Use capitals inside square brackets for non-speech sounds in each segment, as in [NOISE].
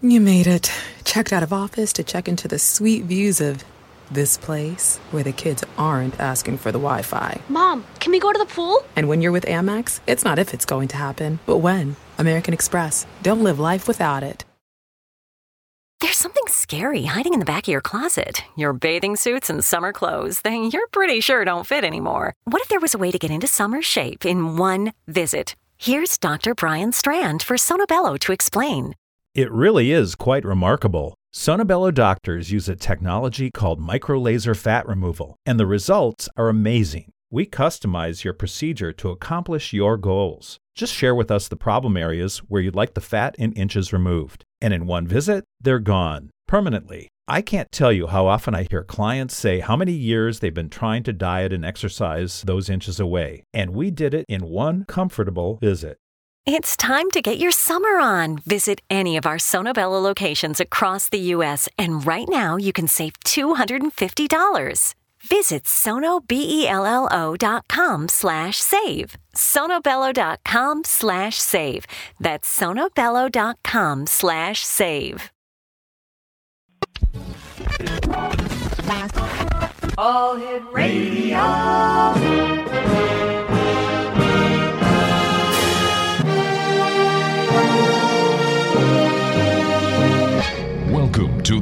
You made it. Checked out of office to check into the sweet views of this place where the kids aren't asking for the Wi Fi. Mom, can we go to the pool? And when you're with Amex, it's not if it's going to happen, but when. American Express. Don't live life without it. There's something scary hiding in the back of your closet. Your bathing suits and summer clothes that you're pretty sure don't fit anymore. What if there was a way to get into summer shape in one visit? Here's Dr. Brian Strand for Sono Bello to explain. It really is quite remarkable. Sono Bello doctors use a technology called microlaser fat removal, and the results are amazing. We customize your procedure to accomplish your goals. Just share with us the problem areas where you'd like the fat in inches removed. And in one visit, they're gone permanently. I can't tell you how often I hear clients say how many years they've been trying to diet and exercise those inches away, and we did it in one comfortable visit. It's time to get your summer on. Visit any of our Sono Bello locations across the U.S., and right now you can save $250. Visit sonobello.com slash save. sonobello.com slash save. That's sonobello.com slash save. All Hit Radio.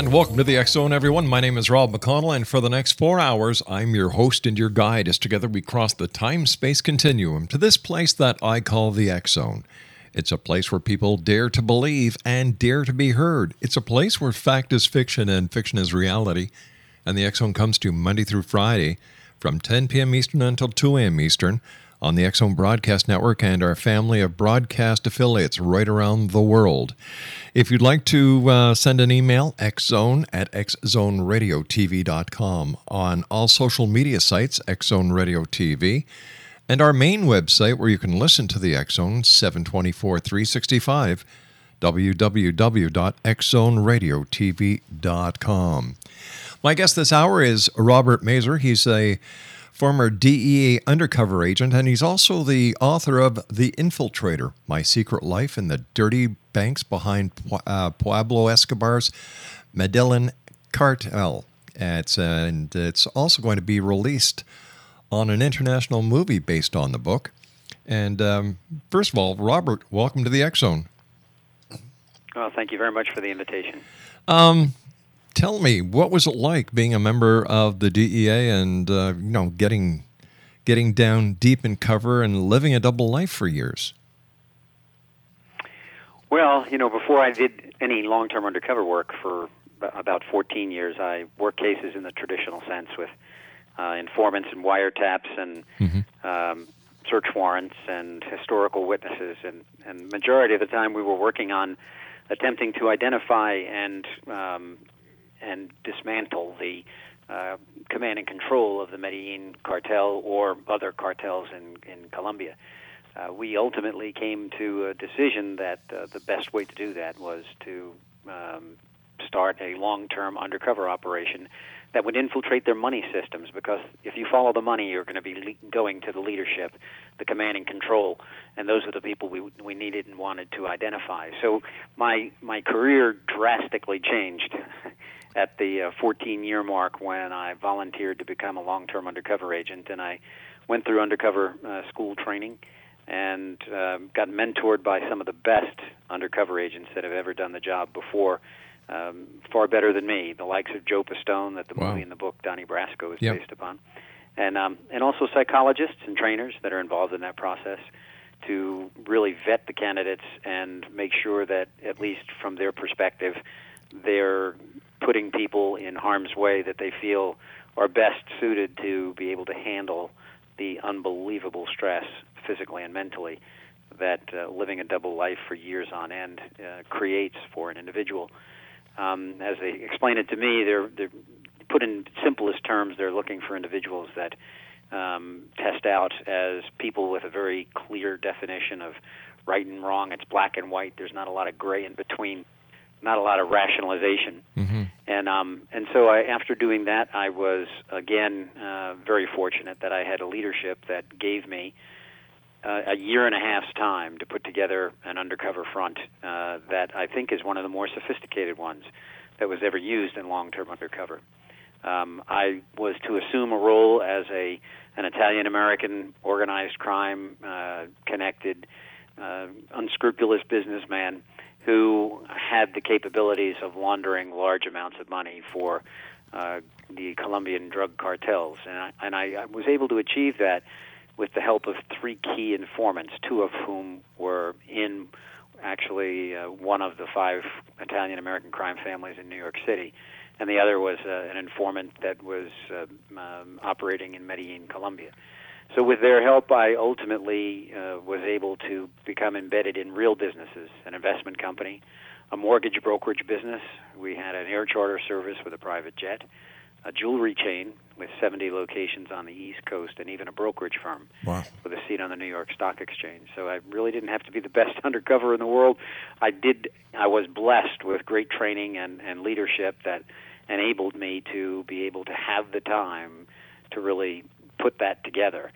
And welcome to the X Zone, everyone. My name is Rob McConnell, and for the next four hours, I'm your host and your guide as together we cross the time space continuum to this place that I call the X Zone. It's a place where people dare to believe and dare to be heard. It's a place where fact is fiction and fiction is reality. And the X Zone comes to Monday through Friday from 10 p.m. Eastern until 2 a.m. Eastern on the Zone Broadcast Network and our family of broadcast affiliates right around the world. If you'd like to uh, send an email, xzone at xzoneradiotv.com. On all social media sites, Xzone Radio TV. And our main website where you can listen to the Zone 724 365, www.xzoneradiotv.com. My guest this hour is Robert Mazur. He's a former DEA undercover agent, and he's also the author of The Infiltrator My Secret Life in the Dirty Banks Behind uh, Pablo Escobar's Medellin Cartel. It's, uh, and it's also going to be released on an international movie based on the book. And um, first of all, Robert, welcome to the X Zone. Well, thank you very much for the invitation. Um, tell me, what was it like being a member of the DEA and uh, you know getting getting down deep in cover and living a double life for years? Well, you know, before I did any long-term undercover work for about 14 years, I worked cases in the traditional sense with uh, informants and wiretaps and mm-hmm. um, search warrants and historical witnesses, and and majority of the time we were working on attempting to identify and um, and dismantle the uh, command and control of the Medellin cartel or other cartels in, in Colombia. Uh, we ultimately came to a decision that uh, the best way to do that was to um, start a long term undercover operation that would infiltrate their money systems because if you follow the money, you're going to be le- going to the leadership, the command and control, and those are the people we we needed and wanted to identify. So my my career drastically changed [LAUGHS] at the uh, 14 year mark when I volunteered to become a long term undercover agent, and I went through undercover uh, school training and uh, got mentored by some of the best undercover agents that have ever done the job before. Um, far better than me, the likes of Joe Pistone, that the wow. movie and the book Donnie Brasco is yep. based upon, and um, and also psychologists and trainers that are involved in that process to really vet the candidates and make sure that at least from their perspective, they're putting people in harm's way that they feel are best suited to be able to handle the unbelievable stress physically and mentally that uh, living a double life for years on end uh, creates for an individual. Um, as they explain it to me, they're, they're put in simplest terms. They're looking for individuals that um, test out as people with a very clear definition of right and wrong. It's black and white. There's not a lot of gray in between. Not a lot of rationalization. Mm-hmm. And um, and so I, after doing that, I was again uh, very fortunate that I had a leadership that gave me uh, a year and a half's time to put together an undercover front uh, that I think is one of the more sophisticated ones that was ever used in long-term undercover. Um, I was to assume a role as a an Italian American organized crime uh, connected, uh, unscrupulous businessman who had the capabilities of laundering large amounts of money for uh, the Colombian drug cartels, and I, and I, was able to achieve that with the help of three key informants, two of whom were in actually uh, one of the five Italian American crime families in New York City, and the other was uh, an informant that was uh, um, operating in Medellin, Colombia. So, with their help, I ultimately uh, was able to become embedded in real businesses an investment company, a mortgage brokerage business. We had an air charter service with a private jet, a jewelry chain with 70 locations on the East Coast, and even a brokerage firm Wow. with a seat on the New York Stock Exchange. So I really didn't have to be the best [LAUGHS] undercover in the world. I did. I was blessed with great training and, and leadership that enabled me to be able to have the time to really put that together.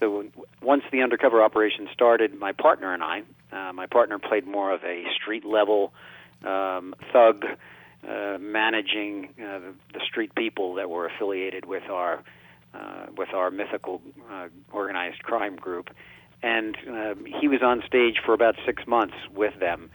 So once the undercover operation started, my partner and I, uh, my partner played more of a street level um, thug, uh, managing uh, the, street people that were affiliated with our uh, with our mythical uh, organized crime group, and uh, he was on stage for about six months with them,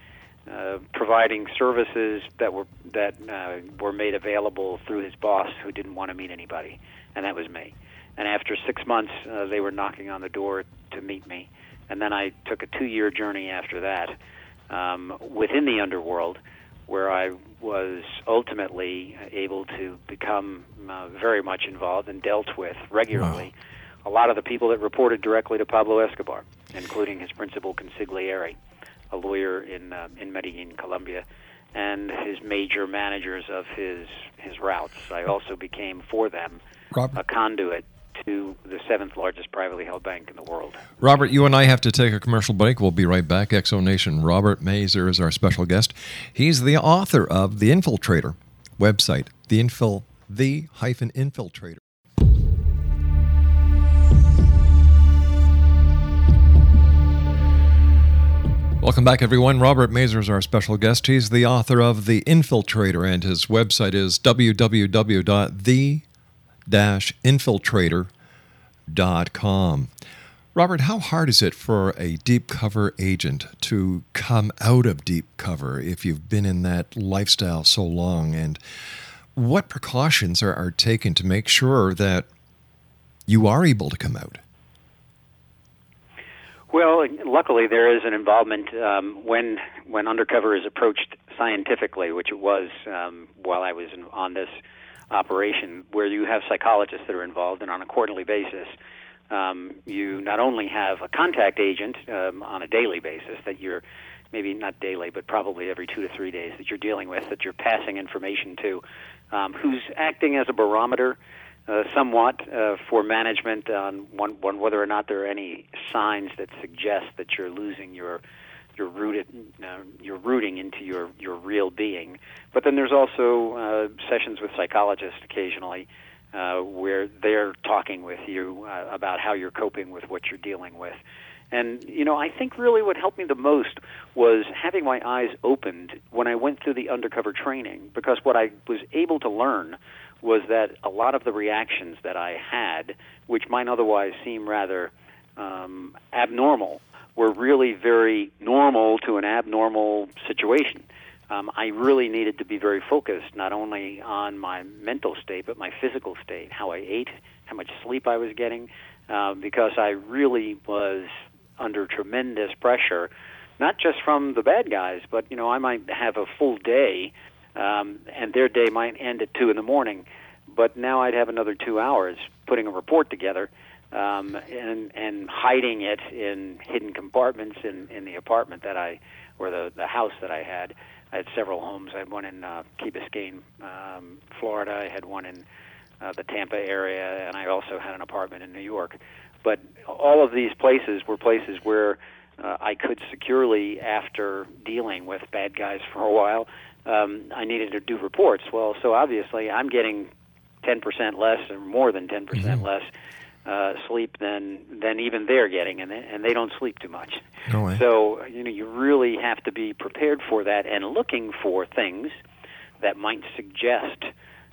uh, providing services that were that uh, were made available through his boss, who didn't want to meet anybody, and that was me. And after six months, uh, they were knocking on the door to meet me, and then I took a two-year journey after that um, within the underworld, where I was ultimately able to become uh, very much involved and dealt with regularly a lot of the people that reported directly to Pablo Escobar, including his principal consigliere, a lawyer in uh, in Medellin, Colombia, and his major managers of his his routes. I also became for them Robert. a conduit to the seventh largest privately held bank in the world. Robert, you and I have to take a commercial break. We'll be right back. Exo Nation. Robert Mazur is our special guest. He's the author of The Infiltrator website, the infil, the hyphen infiltrator. Welcome back, everyone. Robert Mazur is our special guest. He's the author of The Infiltrator, and his website is www.the-infiltrator.com. Robert, how hard is it for a deep cover agent to come out of deep cover if you've been in that lifestyle so long? And what precautions are, are taken to make sure that you are able to come out? Well, luckily there is an involvement um, when when undercover is approached scientifically, which it was um, while I was in, on this operation, where you have psychologists that are involved, and on a quarterly basis, um, you not only have a contact agent um, on a daily basis that you're maybe not daily, but probably every two to three days that you're dealing with, that you're passing information to, um, who's acting as a barometer uh, somewhat uh, for management on one, one whether or not there are any signs that suggest that you're losing your your rooted uh, your rooting into your your real being. But then there's also uh, sessions with psychologists occasionally uh, where they're talking with you uh, about how you're coping with what you're dealing with. And you know, I think really what helped me the most was having my eyes opened when I went through the undercover training because what I was able to learn was that a lot of the reactions that I had, which might otherwise seem rather um, abnormal, were really very normal to an abnormal situation. Um, I really needed to be very focused, not only on my mental state, but my physical state, how I ate, how much sleep I was getting, uh, because I really was under tremendous pressure, not just from the bad guys, but you know I might have a full day um, and their day might end at two in the morning. But now I'd have another two hours putting a report together um, and and hiding it in hidden compartments in in the apartment that I or the the house that I had. I had several homes. I had one in uh, Key Biscayne, um, Florida. I had one in uh, the Tampa area, and I also had an apartment in New York. But all of these places were places where uh, I could securely, after dealing with bad guys for a while, um, I needed to do reports. Well, so obviously I'm getting 10% less or more than 10% mm hmm less uh, sleep than than even they're getting, and they, and they don't sleep too much. No so you know you really have to be prepared for that and looking for things that might suggest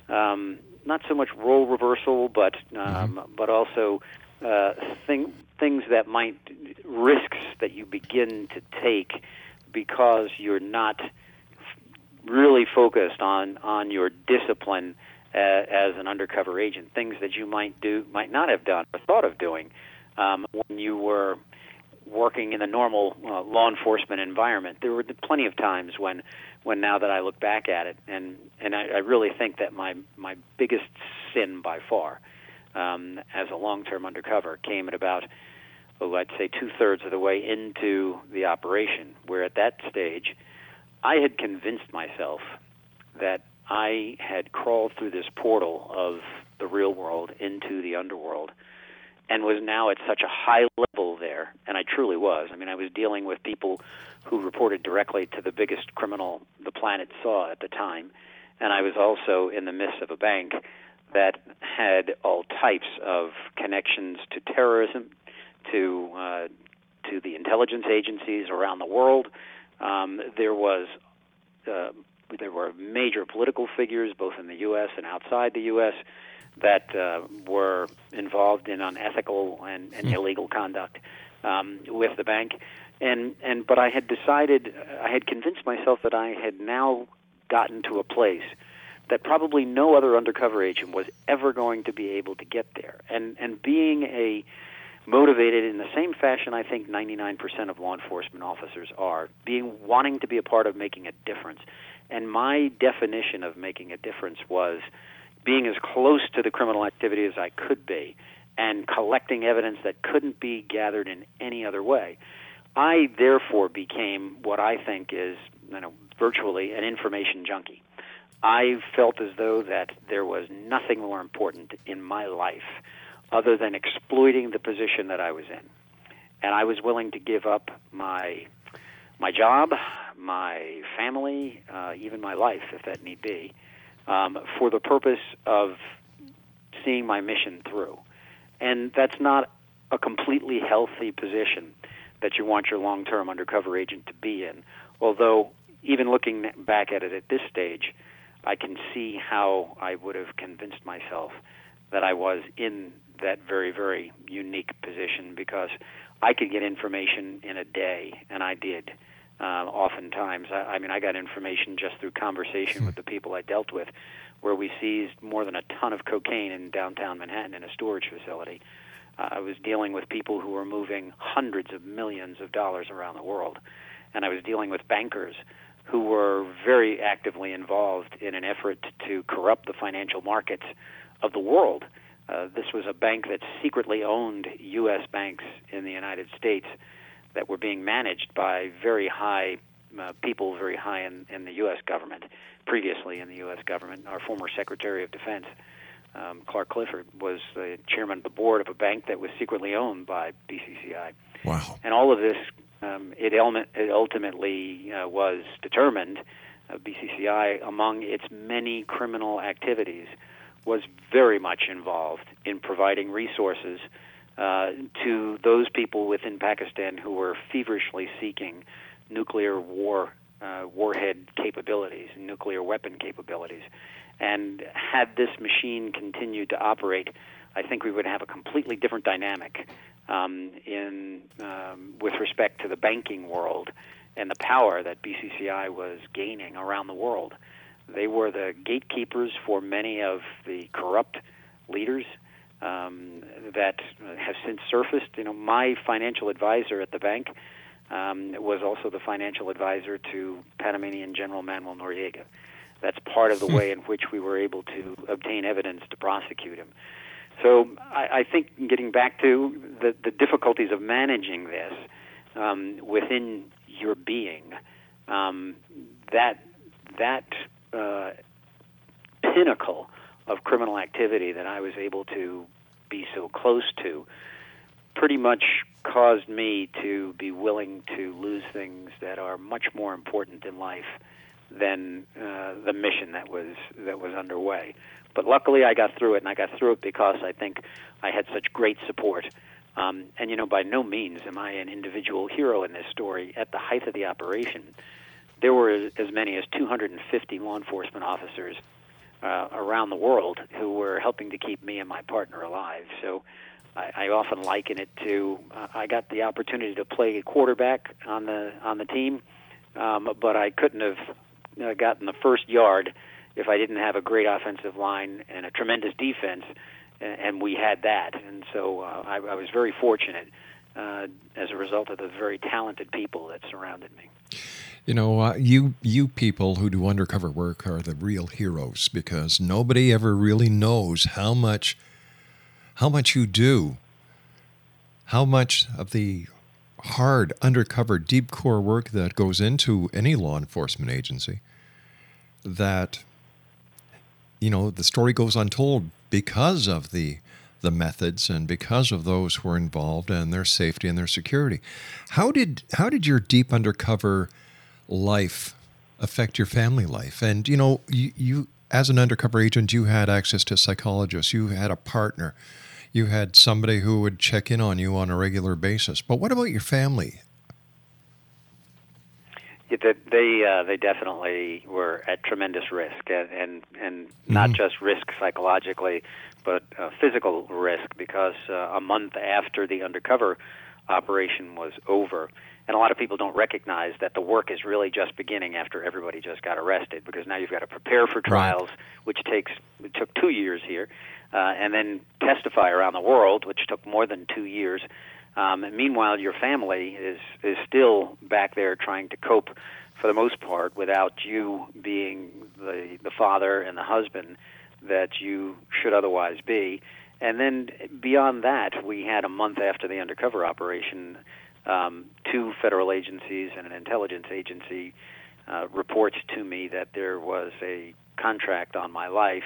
um, not so much role reversal, but um, mm-hmm. but also uh, thing, things that might risks that you begin to take because you're not really focused on on your discipline uh, as an undercover agent. Things that you might do, might not have done or thought of doing um, when you were working in the normal uh, law enforcement environment. There were plenty of times when, when now that I look back at it, and and I, I really think that my my biggest sin by far, um, as a long-term undercover, came at about, oh, I'd say two thirds of the way into the operation, where at that stage, I had convinced myself that I had crawled through this portal of the real world into the underworld and was now at such a high level there, and I truly was. I mean, I was dealing with people who reported directly to the biggest criminal the planet saw at the time, and I was also in the midst of a bank that had all types of connections to terrorism, to uh, to the intelligence agencies around the world. Um, there was uh, there were major political figures, both in the U.S. and outside the U.S., that uh, were involved in unethical and, and mm. illegal conduct um, with the bank. And and but I had decided, I had convinced myself that I had now gotten to a place that probably no other undercover agent was ever going to be able to get there. And and being a motivated in the same fashion I think 99% of law enforcement officers are, being wanting to be a part of making a difference. And my definition of making a difference was being as close to the criminal activity as I could be and collecting evidence that couldn't be gathered in any other way. I therefore became what I think is, you know, virtually an information junkie. I felt as though that there was nothing more important in my life other than exploiting the position that I was in. And I was willing to give up my my job, my family, uh, even my life, if that need be, um, for the purpose of seeing my mission through. And that's not a completely healthy position that you want your long term undercover agent to be in. Although, even looking back at it at this stage, I can see how I would have convinced myself that I was in that very, very unique position because I could get information in a day, and I did. Uh, oftentimes, I, I mean, I got information just through conversation with the people I dealt with, where we seized more than a ton of cocaine in downtown Manhattan in a storage facility. Uh, I was dealing with people who were moving hundreds of millions of dollars around the world, and I was dealing with bankers who were very actively involved in an effort to corrupt the financial markets of the world. Uh, this was a bank that secretly owned U.S. banks in the United States that were being managed by very high uh, people, very high in, in the U.S. government, previously in the U.S. government. Our former Secretary of Defense, um, Clark Clifford, was the chairman of the board of a bank that was secretly owned by BCCI. Wow. And all of this, um, it, element, it ultimately uh, was determined, uh, BCCI, among its many criminal activities, was very much involved in providing resources uh, to those people within Pakistan who were feverishly seeking nuclear war uh, warhead capabilities, nuclear weapon capabilities. And had this machine continued to operate, I think we would have a completely different dynamic um, in um, with respect to the banking world and the power that BCCI was gaining around the world. They were the gatekeepers for many of the corrupt leaders um, that have since surfaced. You know, my financial advisor at the bank um, was also the financial advisor to Panamanian General Manuel Noriega. That's part of the [LAUGHS] way in which we were able to obtain evidence to prosecute him. So I, I think getting back to the, the difficulties of managing this um, within your being, um, that that uh, pinnacle of criminal activity that I was able to be so close to pretty much caused me to be willing to lose things that are much more important in life than uh, the mission that was that was underway. But luckily, I got through it, and I got through it because I think I had such great support. Um, and you know, by no means am I an individual hero in this story. At the height of the operation, there were as many as 250 law enforcement officers uh, around the world who were helping to keep me and my partner alive. So I, I often liken it to uh, I got the opportunity to play quarterback on the on the team, um, but I couldn't have uh, gotten the first yard if I didn't have a great offensive line and a tremendous defense, and, and we had that. And so uh, I, I was very fortunate uh, as a result of the very talented people that surrounded me. You know, uh, you you people who do undercover work are the real heroes because nobody ever really knows how much how much you do, how much of the hard undercover deep core work that goes into any law enforcement agency that you know the story goes untold because of the the methods and because of those who are involved and their safety and their security. How did how did your deep undercover life affect your family life? And you know, you, you as an undercover agent, you had access to psychologists, you had a partner, you had somebody who would check in on you on a regular basis. But what about your family? Yeah, they uh, they definitely were at tremendous risk, and and, and not Mhm. just risk psychologically, but uh, physical risk because uh, a month after the undercover operation was over, and a lot of people don't recognize that the work is really just beginning after everybody just got arrested because now you've got to prepare for trials, which takes it took two years here, uh, and then testify around the world, which took more than two years. Um, meanwhile, your family is is still back there trying to cope, for the most part, without you being the the father and the husband that you should otherwise be. And then beyond that, we had a month after the undercover operation, um, two federal agencies and an intelligence agency uh, reports to me that there was a contract on my life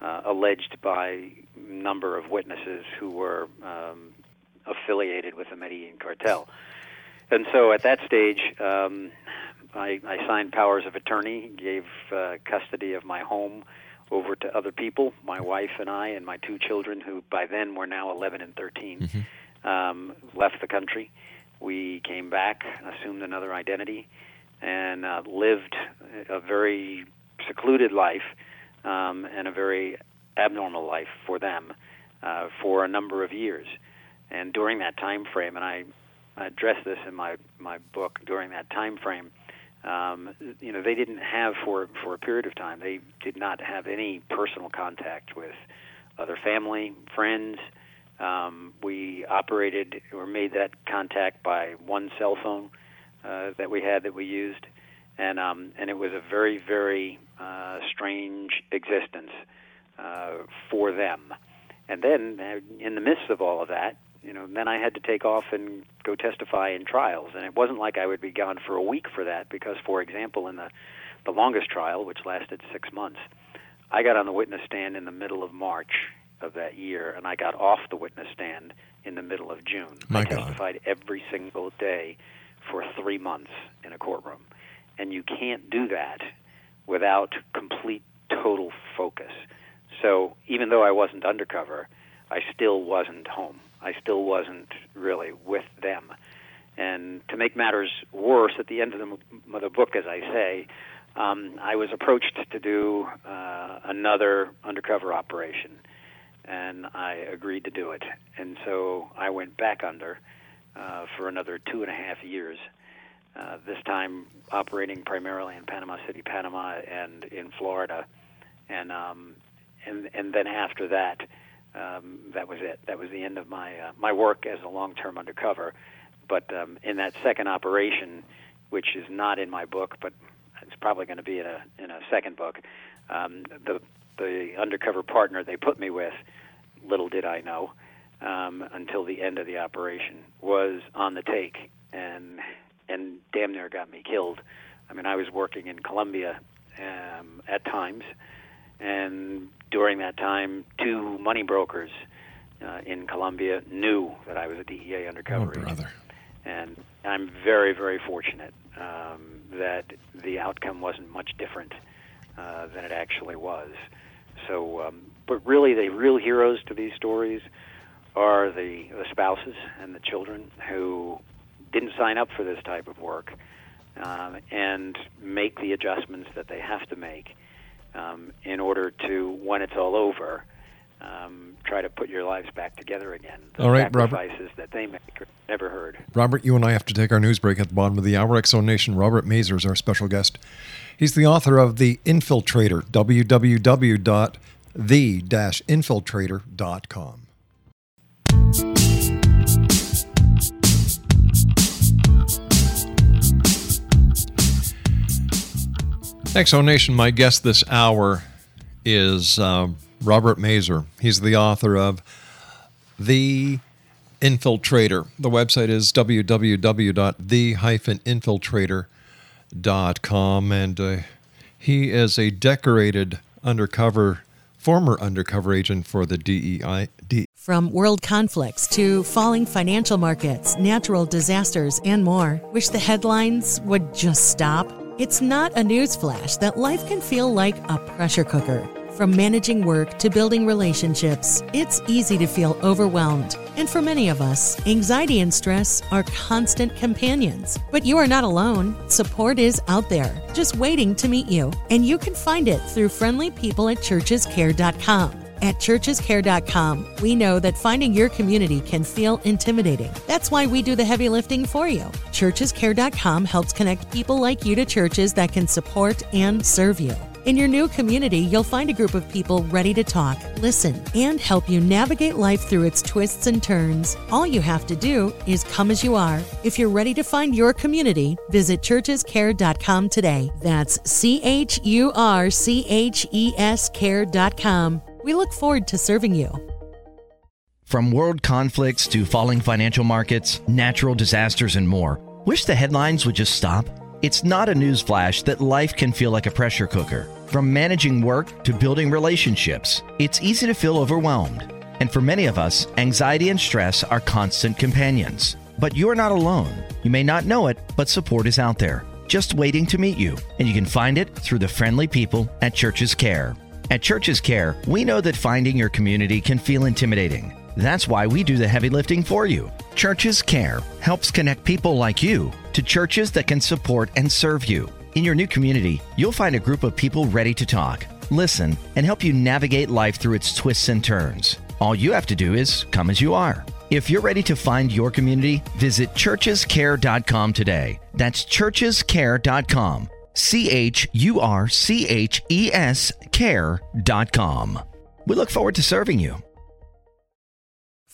uh, alleged by a number of witnesses who were um, affiliated with the Medellin cartel. And so at that stage, um, I, I signed powers of attorney, gave uh, custody of my home over to other people, my wife and I, and my two children, who by then were now 11 and 13, um, left the country. We came back, assumed another identity, and uh, lived a very secluded life um, and a very abnormal life for them uh, for a number of years. And during that time frame, and I address this in my my book, during that time frame, um, you know, they didn't have for for a period of time. They did not have any personal contact with other family, friends. Um, we operated or made that contact by one cell phone uh, that we had that we used, and um, and it was a very very uh, strange existence uh, for them. And then, uh, in the midst of all of that, you know, then I had to take off and go testify in trials. And it wasn't like I would be gone for a week for that, because, for example, in the the longest trial, which lasted six months, I got on the witness stand in the middle of March of that year, and I got off the witness stand in the middle of June. My I God. testified every single day for three months in a courtroom, and you can't do that without complete total focus. So even though I wasn't undercover, I still wasn't home. I still wasn't really with them. And to make matters worse, at the end of the, of the book, as I say, um, I was approached to do uh, another undercover operation, and I agreed to do it. And so I went back under uh, for another two and a half years. Uh, this time operating primarily in Panama City, Panama, and in Florida, and um, and and then after that, um, that was it. That was the end of my uh, my work as a long-term undercover. But um, in that second operation, which is not in my book, but it's probably going to be in a in a second book, um, the the undercover partner they put me with, little did I know, um, until the end of the operation, was on the take and and damn near got me killed. I mean, I was working in Colombia um, at times. And during that time, two money brokers uh, in Colombia knew that I was a DEA undercover oh, brother. And I'm very, very fortunate um, that the outcome wasn't much different uh, than it actually was. So, um, but really, the real heroes to these stories are the, the spouses and the children who didn't sign up for this type of work um, and make the adjustments that they have to make um, in order to, when it's all over, um, try to put your lives back together again. All right, Robert. that they make never heard. Robert, you and I have to take our news break at the bottom of the hour. X Nation, Robert Mazur is our special guest. He's the author of The Infiltrator, www.the-infiltrator.com. Zone Nation, my guest this hour is uh, Robert Mazur. He's the author of The Infiltrator. The website is www.the-infiltrator.com, and uh, he is a decorated undercover, former undercover agent for the DEA. D- From world conflicts to falling financial markets, natural disasters, and more. Wish the headlines would just stop? It's not a newsflash that life can feel like a pressure cooker. From managing work to building relationships, it's easy to feel overwhelmed. And for many of us, anxiety and stress are constant companions. But you are not alone. Support is out there, just waiting to meet you. And you can find it through friendly people at churchescare.com. At churchescare.com, we know that finding your community can feel intimidating. That's why we do the heavy lifting for you. Churchescare.com helps connect people like you to churches that can support and serve you. In your new community, you'll find a group of people ready to talk, listen, and help you navigate life through its twists and turns. All you have to do is come as you are. If you're ready to find your community, visit churchescare.com today. That's C H U R C H E S care.com. We look forward to serving you. From world conflicts to falling financial markets, natural disasters, and more. Wish the headlines would just stop? It's not a newsflash that life can feel like a pressure cooker. From managing work to building relationships, it's easy to feel overwhelmed. And for many of us, anxiety and stress are constant companions. But you are not alone. You may not know it, but support is out there, just waiting to meet you. And you can find it through the friendly people at Churches Care. At Churches Care, we know that finding your community can feel intimidating. That's why we do the heavy lifting for you. Churches Care helps connect people like you to churches that can support and serve you. In your new community, you'll find a group of people ready to talk, listen, and help you navigate life through its twists and turns. All you have to do is come as you are. If you're ready to find your community, visit churchescare.com today. That's churchescare.com. C H U R C H E S care.com. We look forward to serving you.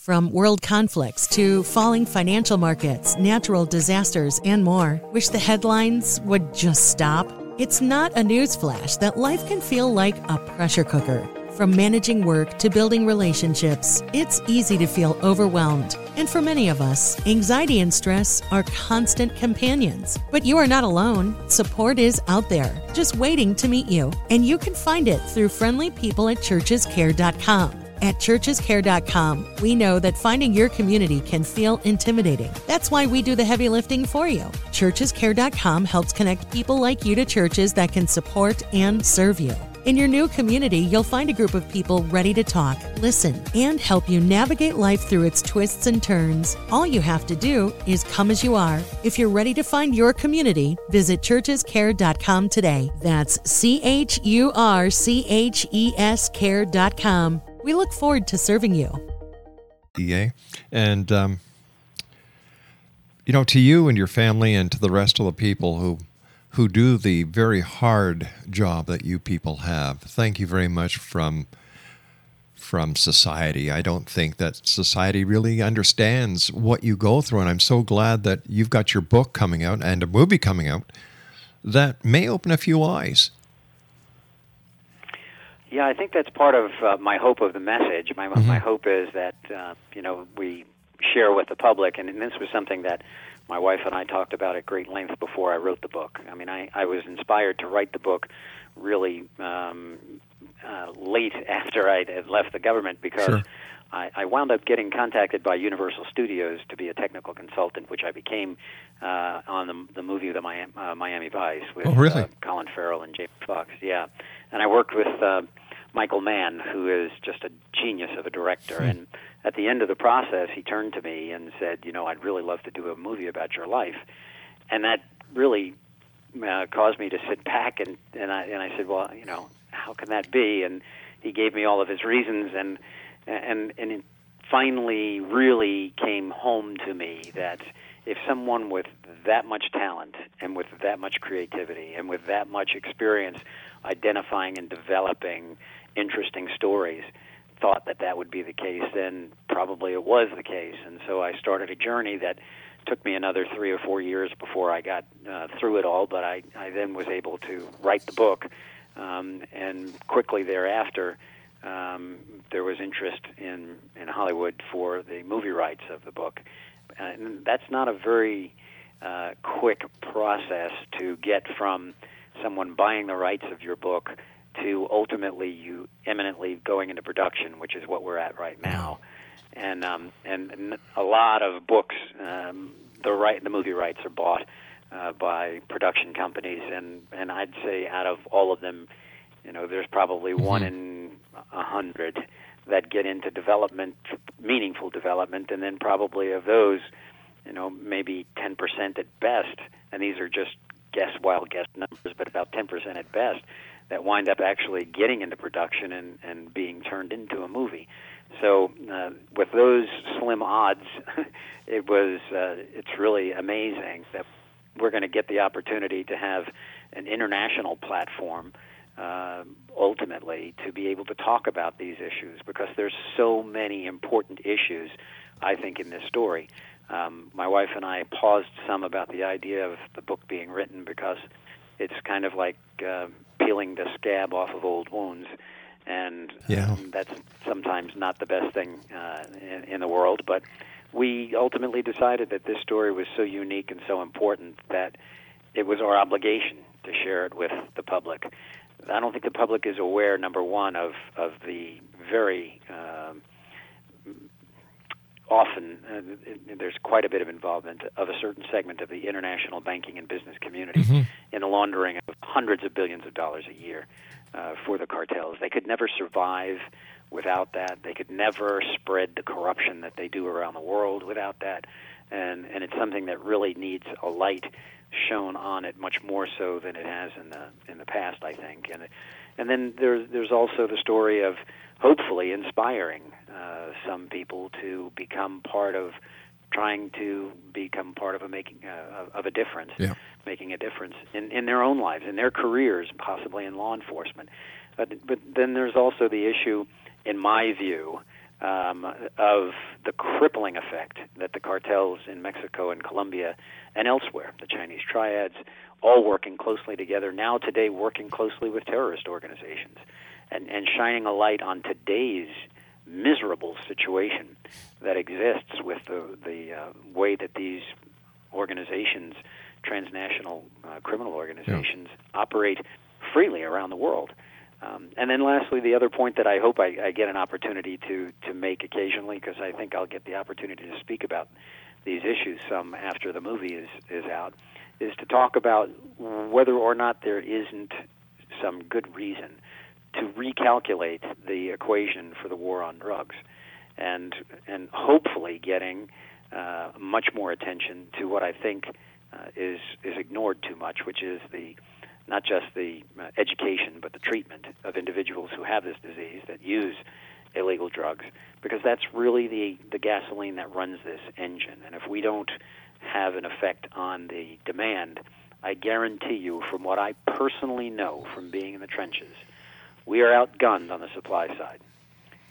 From world conflicts to falling financial markets, natural disasters, and more. Wish the headlines would just stop? It's not a newsflash that life can feel like a pressure cooker. From managing work to building relationships, it's easy to feel overwhelmed. And for many of us, anxiety and stress are constant companions. But you are not alone. Support is out there, just waiting to meet you. And you can find it through friendly people at churchescare.com. At churchescare.com, we know that finding your community can feel intimidating. That's why we do the heavy lifting for you. Churchescare.com helps connect people like you to churches that can support and serve you. In your new community, you'll find a group of people ready to talk, listen, and help you navigate life through its twists and turns. All you have to do is come as you are. If you're ready to find your community, visit churchescare.com today. That's C H U R C H E S care.com. We look forward to serving you. EA. And, um, you know, to you and your family and to the rest of the people who who do the very hard job that you people have. Thank you very much from from society. I don't think that society really understands what you go through and I'm so glad that you've got your book coming out and a movie coming out that may open a few eyes. Yeah, I think that's part of uh, my hope of the message. My mm-hmm. my hope is that uh, you know we share with the public, and, and this was something that my wife and I talked about at great length before I wrote the book. I mean, I, I was inspired to write the book really um, uh, late [LAUGHS] after I had left the government because Sure. I, I wound up getting contacted by Universal Studios to be a technical consultant, which I became uh, on the, the movie The Miami, uh, Miami Vice with Oh, really? uh, Colin Farrell and Jamie Foxx. Yeah, and I worked with uh, Michael Mann, who is just a genius of a director. And at the end of the process, he turned to me and said, "You know, I'd really love to do a movie about your life," and that really uh, caused me to sit back and and I and I said, "Well, you know, how can that be?" And he gave me all of his reasons and and and it finally really came home to me that if someone with that much talent and with that much creativity and with that much experience identifying and developing interesting stories thought that that would be the case, then probably it was the case. And so I started a journey that took me another three or four years before I got uh, through it all. But I, I then was able to write the book, um, and quickly thereafter, um, there was interest in in Hollywood for the movie rights of the book. And that's not a very uh, quick process to get from someone buying the rights of your book to ultimately you eminently going into production, which is what we're at right now. And um, and, a lot of books, um, the right the movie rights are bought uh, by production companies, and and I'd say out of all of them, you know, there's probably one in a hundred that get into development, meaningful development, and then probably of those, you know, maybe 10% at best, and these are just guess wild guess numbers, but about 10% at best that wind up actually getting into production and, and being turned into a movie. So uh, with those slim odds, [LAUGHS] it was uh, it's really amazing that we're going to get the opportunity to have an international platform uh, ultimately to be able to talk about these issues because there's so many important issues, I think, in this story. Um, my wife and I paused some about the idea of the book being written because it's kind of like uh, peeling the scab off of old wounds, and Yeah. um, that's sometimes not the best thing uh, in, in the world. But we ultimately decided that this story was so unique and so important that it was our obligation to share it with the public. I don't think the public is aware, number one, of of the very um, often uh, it- there's quite a bit of involvement of a certain segment of the international banking and business community in the laundering of hundreds of billions of dollars a year uh, for the cartels. They could never survive without that. They could never spread the corruption that they do around the world without that. And and it's something that really needs a light shown on it much more so than it has in the in the past, I think. And and then there's there's also the story of hopefully inspiring uh, some people to become part of trying to become part of a making uh, of a difference, Yeah. making a difference in in their own lives, in their careers, possibly in law enforcement. But but then there's also the issue, in my view, um, of the crippling effect that the cartels in Mexico and Colombia and elsewhere, the Chinese triads, all working closely together, now today working closely with terrorist organizations and, and shining a light on today's miserable situation that exists with the, the uh, way that these organizations, transnational uh, criminal organizations, operate freely around the world. Um, and then, lastly, the other point that I hope I, I get an opportunity to to make occasionally, because I think I'll get the opportunity to speak about these issues some after the movie is is out, is to talk about whether or not there isn't some good reason to recalculate the equation for the war on drugs, and and hopefully getting uh, much more attention to what I think uh, is is ignored too much, which is the not just the uh, education but the treatment of individuals who have this disease that use illegal drugs, because that's really the the gasoline that runs this engine. And if we don't have an effect on the demand, I guarantee you, from what I personally know from being in the trenches, we are outgunned on the supply side.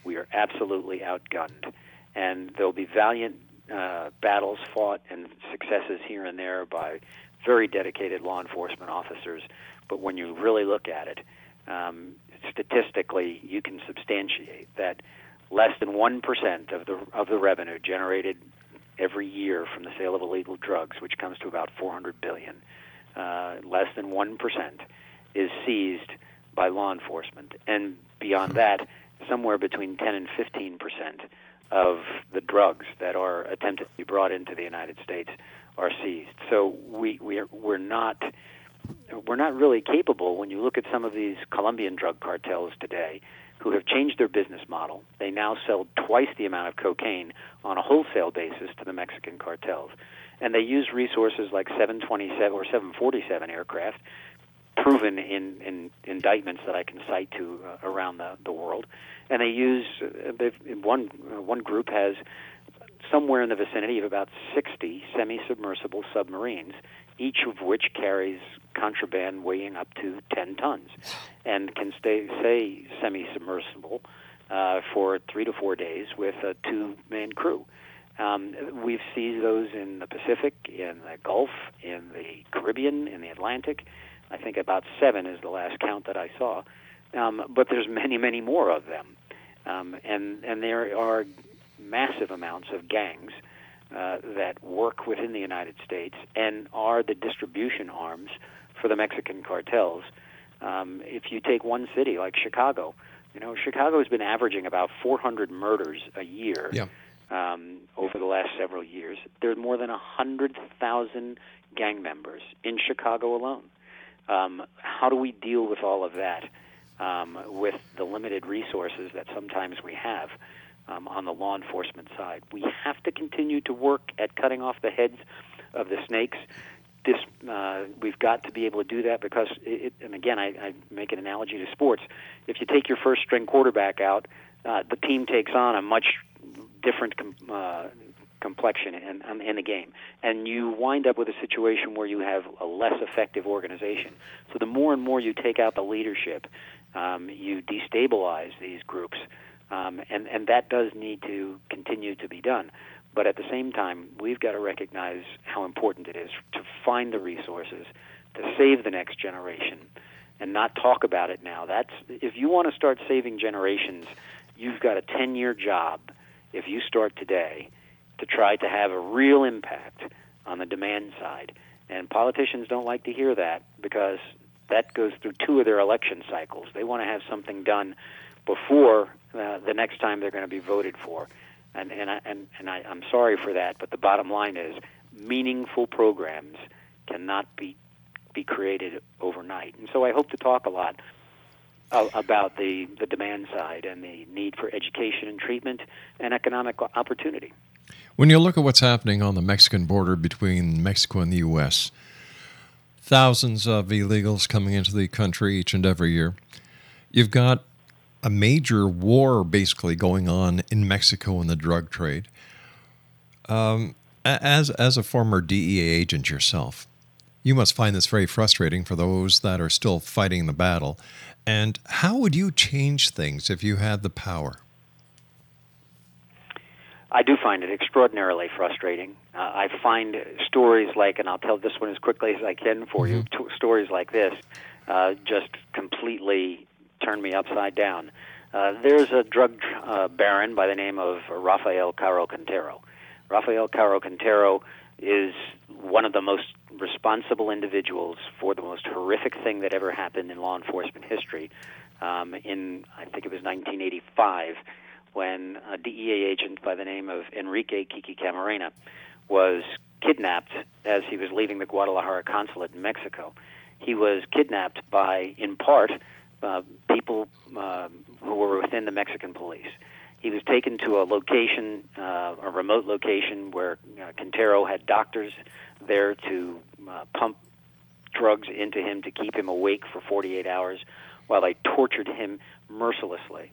We are absolutely outgunned, and there'll be valiant uh, battles fought and successes here and there by very dedicated law enforcement officers. But when you really look at it, um, statistically, you can substantiate that less than one percent of the of the revenue generated every year from the sale of illegal drugs, which comes to about 400 billion, uh, less than one percent, is seized by law enforcement. And beyond hmm. that, somewhere between 10 and 15 percent of the drugs that are attempted to be brought into the United States are seized. So we we're we're not we're not really capable when you look at some of these Colombian drug cartels today who have changed their business model. They now sell twice the amount of cocaine on a wholesale basis to the Mexican cartels. And they use resources like 727 or 747 aircraft proven in, in indictments that I can cite to uh, around the, the world. And they use uh, one uh, one group has somewhere in the vicinity of about 60 semi-submersible submarines, each of which carries contraband weighing up to 10 tons, and can stay say semi-submersible uh, for three to four days with a two-man crew. Um, we've seized those in the Pacific, in the Gulf, in the Caribbean, in the Atlantic. I think about seven is the last count that I saw. Um, but there's many, many more of them, um, and and there are massive amounts of gangs uh, that work within the United States and are the distribution arms for the Mexican cartels. Um, if you take one city like Chicago, you know Chicago has been averaging about 400 murders a year. Yeah. Um, over the last several years, there are more than 100,000 gang members in Chicago alone. Um, how do we deal with all of that um, with the limited resources that sometimes we have um, on the law enforcement side? We have to continue to work at cutting off the heads of the snakes. This, uh, we've got to be able to do that because, it, and again, I, I make an analogy to sports. If you take your first string quarterback out, uh, the team takes on a much different uh, complexion in, um, in the game. And you wind up with a situation where you have a less effective organization. So the more and more you take out the leadership, um, you destabilize these groups. Um, and, and that does need to continue to be done. But at the same time, we've got to recognize how important it is to find the resources to save the next generation and not talk about it now. That's if you want to start saving generations, you've got a 10-year job if you start today to try to have a real impact on the demand side. And politicians don't like to hear that because that goes through two of their election cycles. They want to have something done before uh, the next time they're going to be voted for. And and I, and, and I, I'm sorry for that, but the bottom line is meaningful programs cannot be be created overnight. And so I hope to talk a lot about the, the demand side and the need for education and treatment and economic opportunity. When you look at what's happening on the Mexican border between Mexico and the U.S., thousands of illegals coming into the country each and every year. You've got a major war basically going on in Mexico in the drug trade. Um, as as a former DEA agent yourself, you must find this very frustrating for those that are still fighting the battle. And how would you change things if you had the power? I do find it extraordinarily frustrating. Uh, I find stories like, and I'll tell this one as quickly as I can for mm-hmm. you, t- stories like this uh, just completely turn me upside down. Uh, there's a drug uh, baron by the name of Rafael Caro Quintero. Rafael Caro Quintero is one of the most responsible individuals for the most horrific thing that ever happened in law enforcement history. Um, in I think it was 1985, when a DEA agent by the name of Enrique Kiki Camarena was kidnapped as he was leaving the Guadalajara consulate in Mexico. He was kidnapped by, in part, uh, people uh, who were within the Mexican police. He was taken to a location, uh, a remote location, where uh, Quintero had doctors there to uh, pump drugs into him to keep him awake for 48 hours while they tortured him mercilessly.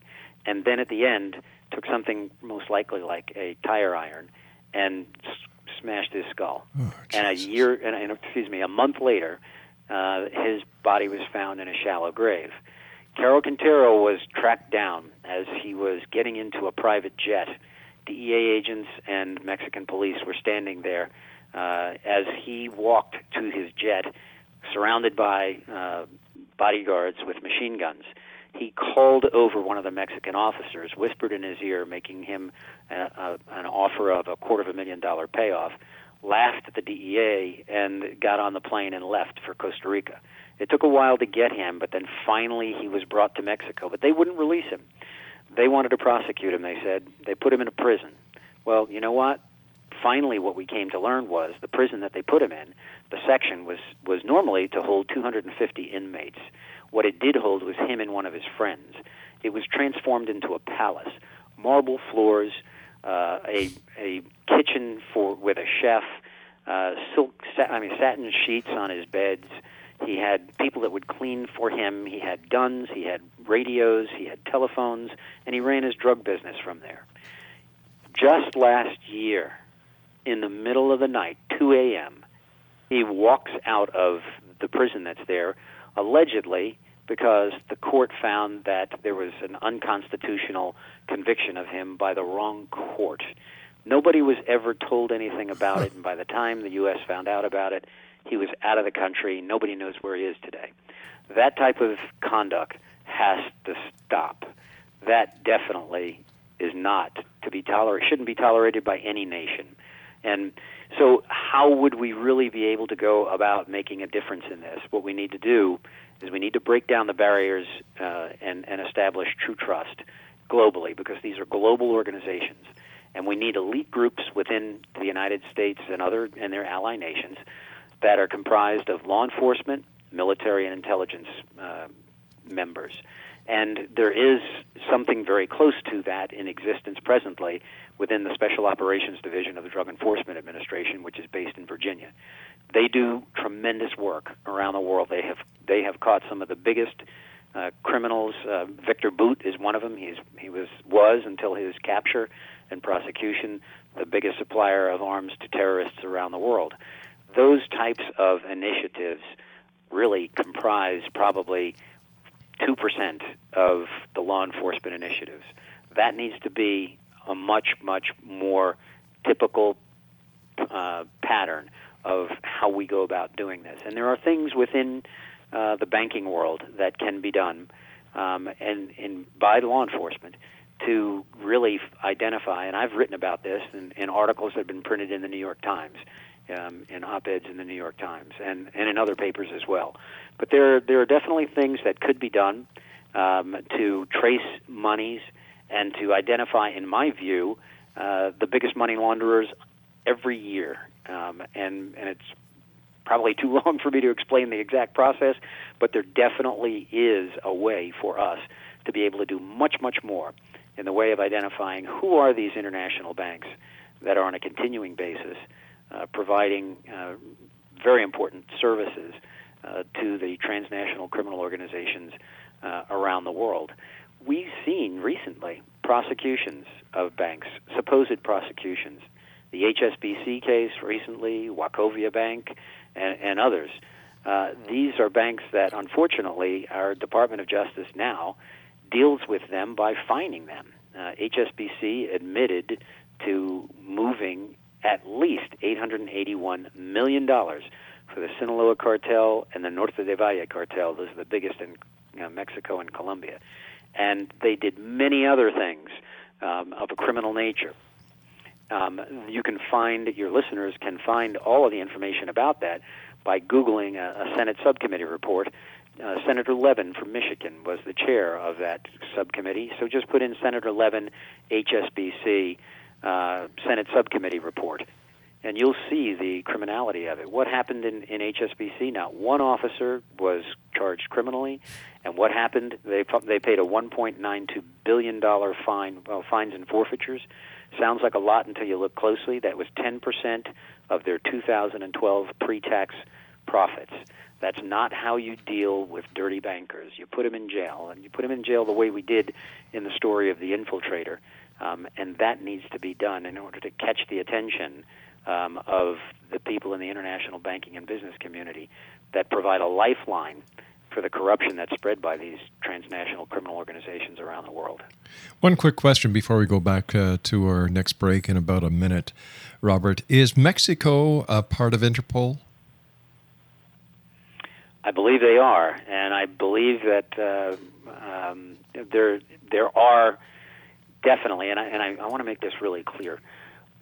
And then at the end, took something most likely like a tire iron and s- smashed his skull. Oh, and a year, and, and excuse me, a month later, uh, his body was found in a shallow grave. Caro Quintero was tracked down as he was getting into a private jet. DEA agents and Mexican police were standing there uh, as he walked to his jet, surrounded by uh, bodyguards with machine guns. He called over one of the Mexican officers, whispered in his ear, making him a, a, an offer of a quarter of a million dollar payoff, laughed at the DEA, and got on the plane and left for Costa Rica. It took a while to get him, but then finally he was brought to Mexico. But they wouldn't release him. They wanted to prosecute him, they said. They put him in a prison. Well, you know what? Finally, what we came to learn was the prison that they put him in, the section was, was normally to hold 250 inmates. What it did hold was him and one of his friends. It was transformed into a palace. Marble floors, uh, a, a kitchen for, with a chef, uh, silk, I mean, satin sheets on his beds. He had people that would clean for him. He had guns. He had radios. He had telephones, and he ran his drug business from there. Just last year, in the middle of the night, 2 a.m., he walks out of the prison that's there, allegedly because the court found that there was an unconstitutional conviction of him by the wrong court. Nobody was ever told anything about it, and by the time the U.S. found out about it, he was out of the country. Nobody knows where he is today. That type of conduct has to stop. That definitely is not to be tolerated, shouldn't be tolerated by any nation. And so, how would we really be able to go about making a difference in this? What we need to do is we need to break down the barriers uh, and, and establish true trust globally because these are global organizations and we need elite groups within the United States and other and their ally nations that are comprised of law enforcement, military, and intelligence uh, members. And there is something very close to that in existence presently within the Special Operations Division of the Drug Enforcement Administration, which is based in Virginia. They do tremendous work around the world. They have they have caught some of the biggest uh, criminals. Uh, Victor Bout is one of them. He's he was was until his capture and prosecution the biggest supplier of arms to terrorists around the world. Those types of initiatives really comprise probably 2% of the law enforcement initiatives. That needs to be a much, much more typical uh, pattern of how we go about doing this. And there are things within uh, the banking world that can be done um, and, and by law enforcement to really identify, and I've written about this in, in articles that have been printed in the New York Times, um, in op-eds in the New York Times, and, and in other papers as well. But there, there are definitely things that could be done um, to trace monies and to identify, in my view, uh, the biggest money launderers every year. Um, and, and it's probably too [LAUGHS] long for me to explain the exact process, but there definitely is a way for us to be able to do much, much more in the way of identifying who are these international banks that are on a continuing basis uh, providing uh, very important services uh, to the transnational criminal organizations uh, around the world. We've seen recently prosecutions of banks, supposed prosecutions. The HSBC case recently, Wachovia Bank, and, and others. Uh, these are banks that, unfortunately, our Department of Justice now deals with them by fining them. Uh, HSBC admitted to moving at least $881 million for the Sinaloa cartel and the Norte del Valle cartel. Those are the biggest in you know, Mexico and Colombia. And they did many other things um, of a criminal nature. Um, you can find, your listeners can find all of the information about that by Googling a, a Senate subcommittee report uh, Senator Levin from Michigan was the chair of that subcommittee. So just put in Senator Levin, HSBC, uh, Senate subcommittee report, and you'll see the criminality of it. What happened in, in HSBC? Not one officer was charged criminally, and what happened? They they paid a 1.92 billion dollar fine. Well, fines and forfeitures sounds like a lot until you look closely. That was 10 percent of their 2012 pre-tax profits. That's not how you deal with dirty bankers. You put them in jail, and you put them in jail the way we did in the story of the infiltrator. Um, and that needs to be done in order to catch the attention um, of the people in the international banking and business community that provide a lifeline for the corruption that's spread by these transnational criminal organizations around the world. One quick question before we go back uh, to our next break in about a minute, Robert. Is Mexico a part of Interpol? I believe they are, and I believe that uh, um, there there are definitely, and I, and I, I want to make this really clear.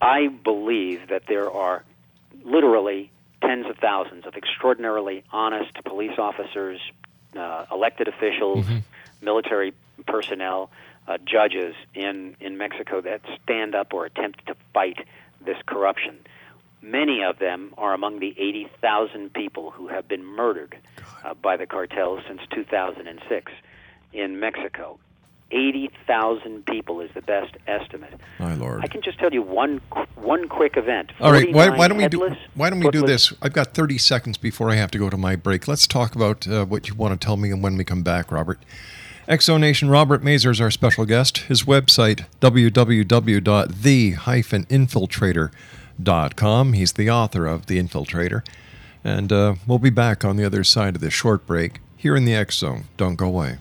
I believe that there are literally tens of thousands of extraordinarily honest police officers, uh, elected officials, mm-hmm. military personnel, uh, judges in, in Mexico that stand up or attempt to fight this corruption. Many of them are among the 80,000 people who have been murdered uh, by the cartels since 2006 in Mexico. 80,000 people is the best estimate. My lord. I can just tell you one one quick event. All right, why, why don't we do why don't we do this? I've got 30 seconds before I have to go to my break. Let's talk about uh, what you want to tell me and when we come back, Robert. X Zone Nation Robert Mazur is our special guest. His website www.the-infiltrator.com. He's the author of The Infiltrator. And uh, we'll be back on the other side of this short break here in the X Zone. Don't go away.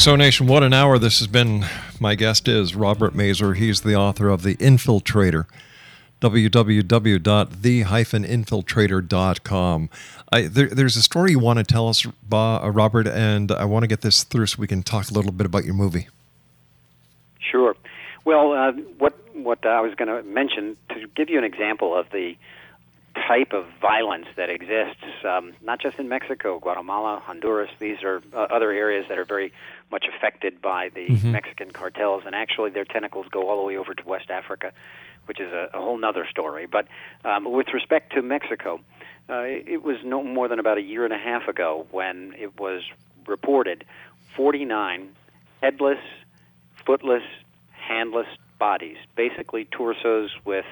X Zone Nation, what an hour this has been. My guest is Robert Mazur. He's the author of The Infiltrator, www.the-infiltrator.com. I, there, there's a story you want to tell us, uh, Robert, and I want to get this through so we can talk a little bit about your movie. Sure. Well, uh, what what I was going to mention to give you an example of the type of violence that exists, um, not just in Mexico, Guatemala, Honduras. These are uh, other areas that are very much affected by the mm-hmm. Mexican cartels, and actually their tentacles go all the way over to West Africa, which is a, a whole other story. But um, with respect to Mexico, uh, it was no more than about a year and a half ago when it was reported 49 headless, footless, handless bodies, basically torsos with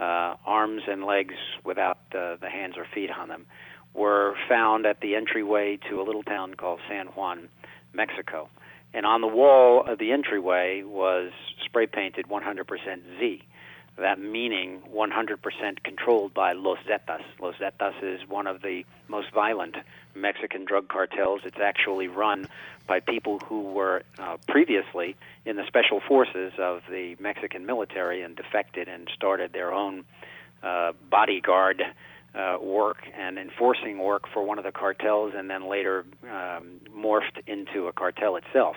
uh, arms and legs without uh, the hands or feet on them, were found at the entryway to a little town called San Juan, Mexico. And on the wall of the entryway was spray painted 100% Z, that meaning 100% controlled by Los Zetas. Los Zetas is one of the most violent Mexican drug cartels. It's actually run by people who were uh, previously in the special forces of the Mexican military and defected and started their own uh, bodyguard uh, work and enforcing work for one of the cartels and then later um, morphed into a cartel itself.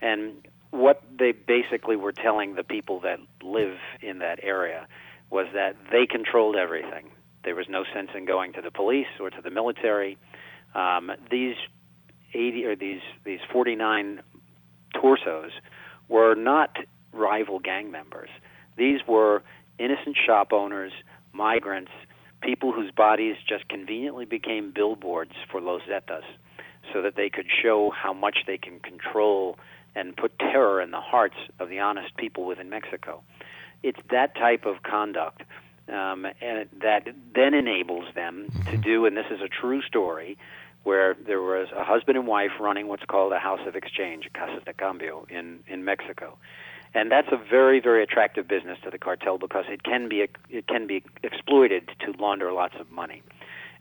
And what they basically were telling the people that live in that area was that they controlled everything. There was no sense in going to the police or to the military. Um, these 80 or these these 49 torsos were not rival gang members. These were innocent shop owners, migrants, people whose bodies just conveniently became billboards for Los Zetas so that they could show how much they can control and put terror in the hearts of the honest people within Mexico. It's that type of conduct um, and that then enables them to mm-hmm. do, and this is a true story, where there was a husband and wife running what's called a house of exchange, Casa de Cambio, in, in Mexico. And that's a very, very attractive business to the cartel because it can be it can be exploited to launder lots of money.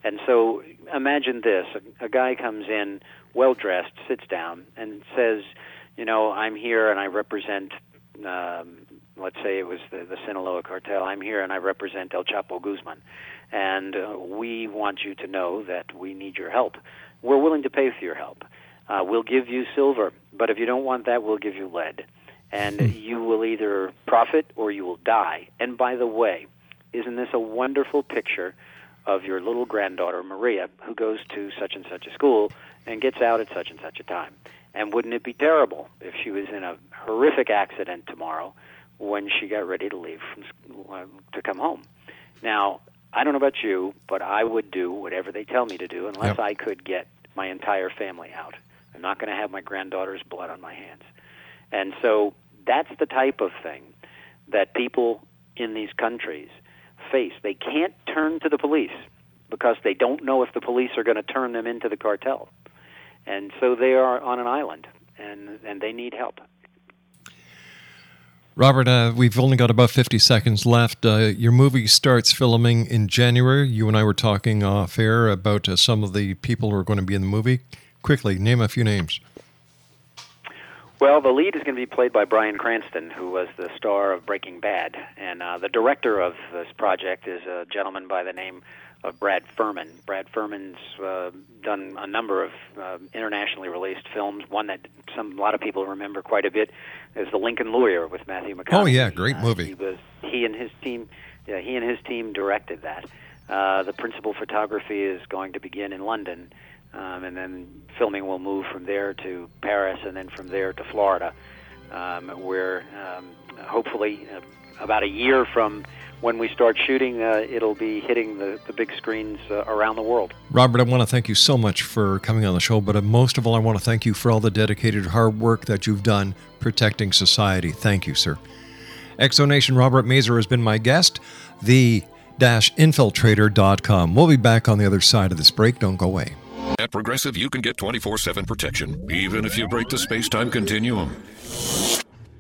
And so imagine this: a, a guy comes in, well dressed, sits down, and says, you know, I'm here and I represent, um, let's say it was the, the Sinaloa cartel. I'm here and I represent El Chapo Guzman, and uh, we want you to know that we need your help. We're willing to pay for your help. Uh, we'll give you silver, but if you don't want that, we'll give you lead, and hmm. you will either profit or you will die. And by the way, isn't this a wonderful picture? of your little granddaughter Maria, who goes to such and such a school and gets out at such and such a time. And wouldn't it be terrible if she was in a horrific accident tomorrow when she got ready to leave from uh, to come home? Now, I don't know about you, but I would do whatever they tell me to do unless yep. I could get my entire family out. I'm not going to have my granddaughter's blood on my hands. And so that's the type of thing that people in these countries face. They can't turn to the police because they don't know if the police are going to turn them into the cartel and so they are on an island, and and they need help. Robert, uh, we've only got about 50 seconds left. Uh, your movie starts filming in January. You and I were talking off air about uh, some of the people who are going to be in the movie. Quickly, name a few names. Well, the lead is going to be played by Bryan Cranston, who was the star of Breaking Bad, and uh, the director of this project is a gentleman by the name of Brad Furman. Brad Furman's uh, done a number of uh, internationally released films. One that some a lot of people remember quite a bit is The Lincoln Lawyer with Matthew McConaughey. Oh yeah, great Uh, movie. he was he and his team. Yeah, he and his team directed that. Uh, the principal photography is going to begin in London, um, and then filming will move from there to Paris, and then from there to Florida, um, where um, hopefully uh, about a year from when we start shooting, uh, it'll be hitting the, the big screens uh, around the world. Robert, I want to thank you so much for coming on the show, but uh, most of all, I want to thank you for all the dedicated hard work that you've done protecting society. Thank you, sir. X Zone Nation Robert Mazur has been my guest, the infiltrator.com. We'll be back on the other side of this break. Don't go away. At Progressive, you can get 24 7 protection, even if you break the space time continuum.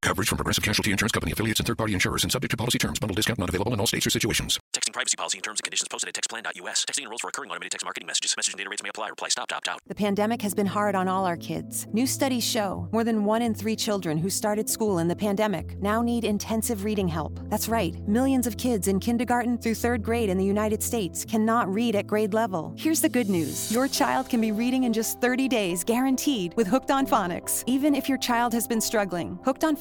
Coverage from Progressive Casualty Insurance Company affiliates and third party insurers and subject to policy terms. Bundle discount not available in all states or situations. Texting privacy policy and terms and conditions posted at textplan.us. Texting enrolls for recurring automated text marketing messages. Message and data rates may apply. Reply stop to opt out. The pandemic has been hard on all our kids. New studies show more than one in three children who started school in the pandemic now need intensive reading help. That's right, millions of kids in kindergarten through third grade in the United States cannot read at grade level. Here's the good news your child can be reading in just 30 days, guaranteed, with Hooked on Phonics. Even if your child has been struggling, Hooked on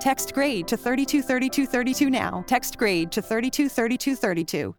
Text grade to 323232 now. Text grade to 323232.